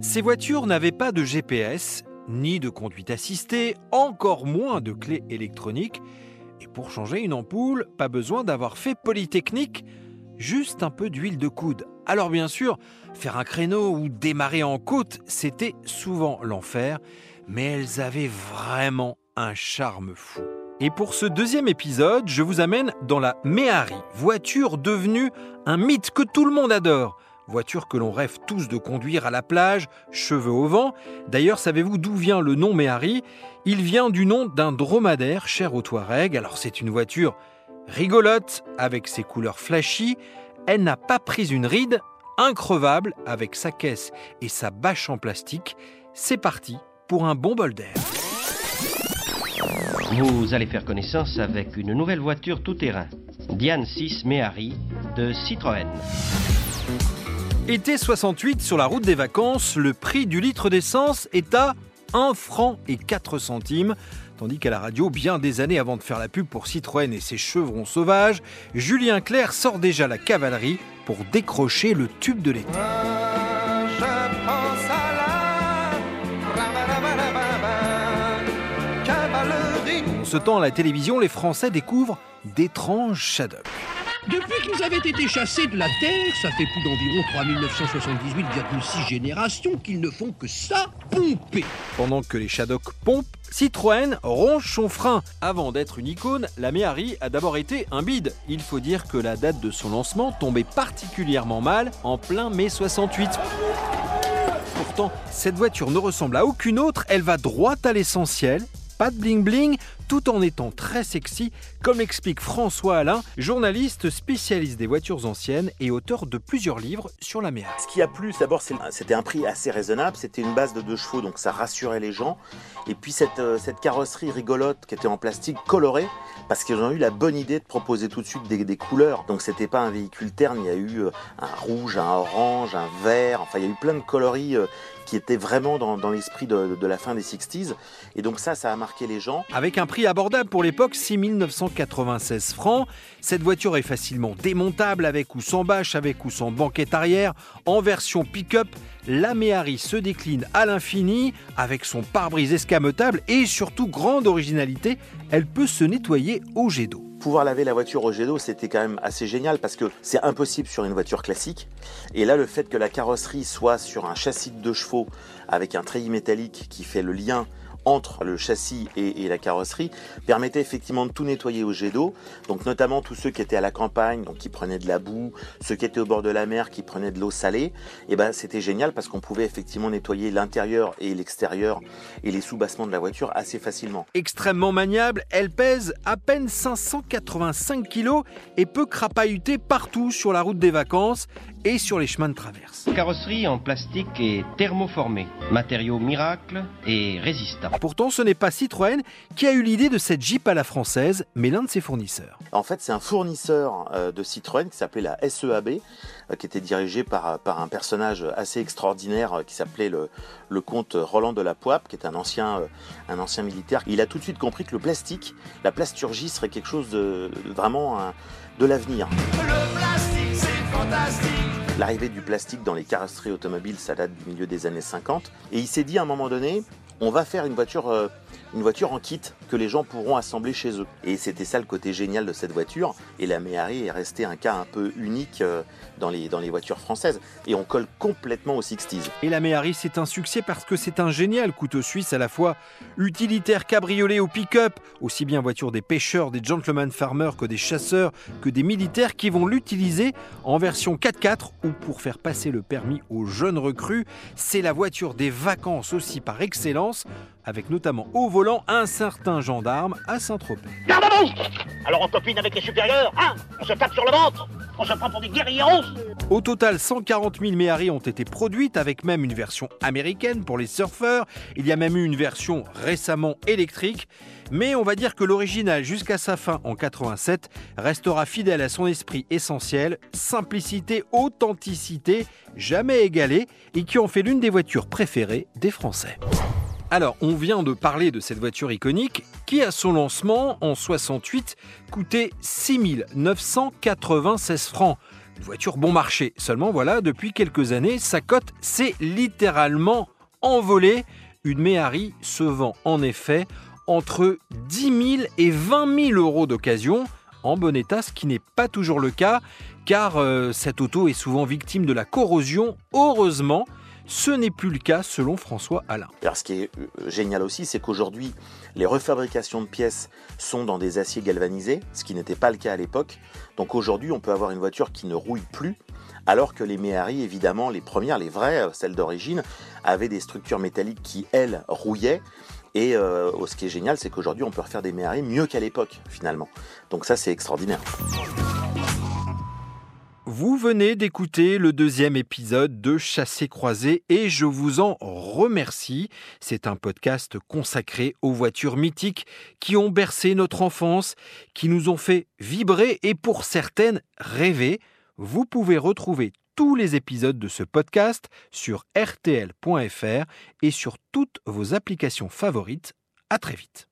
Ces voitures n'avaient pas de GPS, ni de conduite assistée, encore moins de clés électroniques. Et pour changer une ampoule, pas besoin d'avoir fait Polytechnique, juste un peu d'huile de coude. Alors bien sûr, faire un créneau ou démarrer en côte, c'était souvent l'enfer, mais elles avaient vraiment un charme fou. Et pour ce deuxième épisode, je vous amène dans la Méhari, voiture devenue un mythe que tout le monde adore. Voiture que l'on rêve tous de conduire à la plage, cheveux au vent. D'ailleurs, savez-vous d'où vient le nom Méhari? Il vient du nom d'un dromadaire cher aux Touaregs. Alors c'est une voiture rigolote, avec ses couleurs flashy. Elle n'a pas pris une ride, increvable, avec sa caisse et sa bâche en plastique. C'est parti pour un bon bol d'air. Vous allez faire connaissance avec une nouvelle voiture tout-terrain, Diane 6 Méhari de Citroën. Été 68, sur la route des vacances, le prix du litre d'essence est à 1 franc et 4 centimes. Tandis qu'à la radio, bien des années avant de faire la pub pour Citroën et ses chevrons sauvages, Julien Clerc sort déjà la cavalerie pour décrocher le tube de l'été. En ce temps, à la télévision, les Français découvrent d'étranges shadocks. Depuis qu'ils avaient été chassés de la Terre, ça fait plus d'environ 3978,6 générations qu'ils ne font que ça pomper. Pendant que les Shadocks pompent, Citroën ronge son frein. Avant d'être une icône, la Méhari a d'abord été un bide. Il faut dire que la date de son lancement tombait particulièrement mal en plein mai 68. Pourtant, cette voiture ne ressemble à aucune autre, elle va droit à l'essentiel, pas de bling bling, tout en étant très sexy, comme l'explique François Alain, journaliste spécialiste des voitures anciennes et auteur de plusieurs livres sur la mer. Ce qui a plu, d'abord, c'était un prix assez raisonnable, c'était une base de deux chevaux, donc ça rassurait les gens. Et puis cette, euh, cette carrosserie rigolote qui était en plastique coloré, parce qu'ils ont eu la bonne idée de proposer tout de suite des, des couleurs. Donc c'était pas un véhicule terne, il y a eu euh, un rouge, un orange, un vert, enfin il y a eu plein de coloris euh, qui étaient vraiment dans, dans l'esprit de, de, la fin des 60s. Et donc ça, ça a marqué les gens. Avec un prix abordable pour l'époque, 6 996 francs, cette voiture est facilement démontable avec ou sans bâche, avec ou sans banquette arrière. En version pick-up, la Méhari se décline à l'infini avec son pare-brise escamotable et surtout grande originalité, elle peut se nettoyer au jet d'eau. Pouvoir laver la voiture au jet d'eau, c'était quand même assez génial parce que c'est impossible sur une voiture classique. Et là, le fait que la carrosserie soit sur un châssis de chevaux avec un treillis métallique qui fait le lien entre le châssis et, la carrosserie permettait effectivement de tout nettoyer au jet d'eau. Donc notamment tous ceux qui étaient à la campagne, donc qui prenaient de la boue, ceux qui étaient au bord de la mer, qui prenaient de l'eau salée. Et ben c'était génial parce qu'on pouvait effectivement nettoyer l'intérieur et l'extérieur et les sous-bassements de la voiture assez facilement. Extrêmement maniable, elle pèse à peine 585 kg et peut crapahuter partout sur la route des vacances et sur les chemins de traverse. Carrosserie en plastique et thermoformé, matériau miracle et résistant. Pourtant, ce n'est pas Citroën qui a eu l'idée de cette Jeep à la française, mais l'un de ses fournisseurs. En fait, c'est un fournisseur euh, de Citroën qui s'appelait la SEAB, euh, qui était dirigé par, par un personnage assez extraordinaire euh, qui s'appelait le, le comte Roland de la Poipe, qui est un ancien, un ancien militaire. Il a tout de suite compris que le plastique, la plasturgie serait quelque chose de, de vraiment de l'avenir. Le plastique, c'est fantastique L'arrivée du plastique dans les carrosseries automobiles, ça date du milieu des années 50. Et il s'est dit à un moment donné, on va faire une voiture, euh, une voiture en kit que les gens pourront assembler chez eux. Et c'était ça le côté génial de cette voiture. Et la Méhari est restée un cas un peu unique euh, dans les, voitures françaises. Et on colle complètement aux 60s. Et la Méhari, c'est un succès parce que c'est un génial couteau suisse à la fois utilitaire cabriolet au pick-up, aussi bien voiture des pêcheurs, des gentleman farmers que des chasseurs, que des militaires qui vont l'utiliser en version 4x4 ou pour faire passer le permis aux jeunes recrues. C'est la voiture des vacances aussi par excellence avec notamment au volant un certain gendarme à Saint-Tropez. Garde à vous Alors on copine avec les supérieurs, hein On se tape sur le ventre On se prend pour des guerriers Au total, 140 000 Méhari ont été produites, avec même une version américaine pour les surfeurs. Il y a même eu une version récemment électrique. Mais on va dire que l'original, jusqu'à sa fin en 87, restera fidèle à son esprit essentiel, simplicité, authenticité, jamais égalée, et qui ont fait l'une des voitures préférées des Français. Alors, on vient de parler de cette voiture iconique qui, à son lancement en 68, coûtait 6 996 francs. Une voiture bon marché. Seulement voilà, depuis quelques années, sa cote s'est littéralement envolée. Une Méhari se vend en effet entre 10 000 et 20 000 euros d'occasion en bon état, ce qui n'est pas toujours le cas, car euh, cette auto est souvent victime de la corrosion. Heureusement, ce n'est plus le cas selon François Alain. Alors ce qui est euh, génial aussi, c'est qu'aujourd'hui, les refabrications de pièces sont dans des aciers galvanisés, ce qui n'était pas le cas à l'époque. Donc aujourd'hui, on peut avoir une voiture qui ne rouille plus, alors que les Méhari, évidemment, les premières, les vraies, euh, celles d'origine, avaient des structures métalliques qui, elles, rouillaient. Et euh, ce qui est génial, c'est qu'aujourd'hui, on peut refaire des Méhari mieux qu'à l'époque, finalement. Donc ça, c'est extraordinaire. Vous venez d'écouter le deuxième épisode de Chassé croisé et je vous en remercie. C'est un podcast consacré aux voitures mythiques qui ont bercé notre enfance, qui nous ont fait vibrer et pour certaines rêver. Vous pouvez retrouver tous les épisodes de ce podcast sur rtl.fr et sur toutes vos applications favorites. À très vite.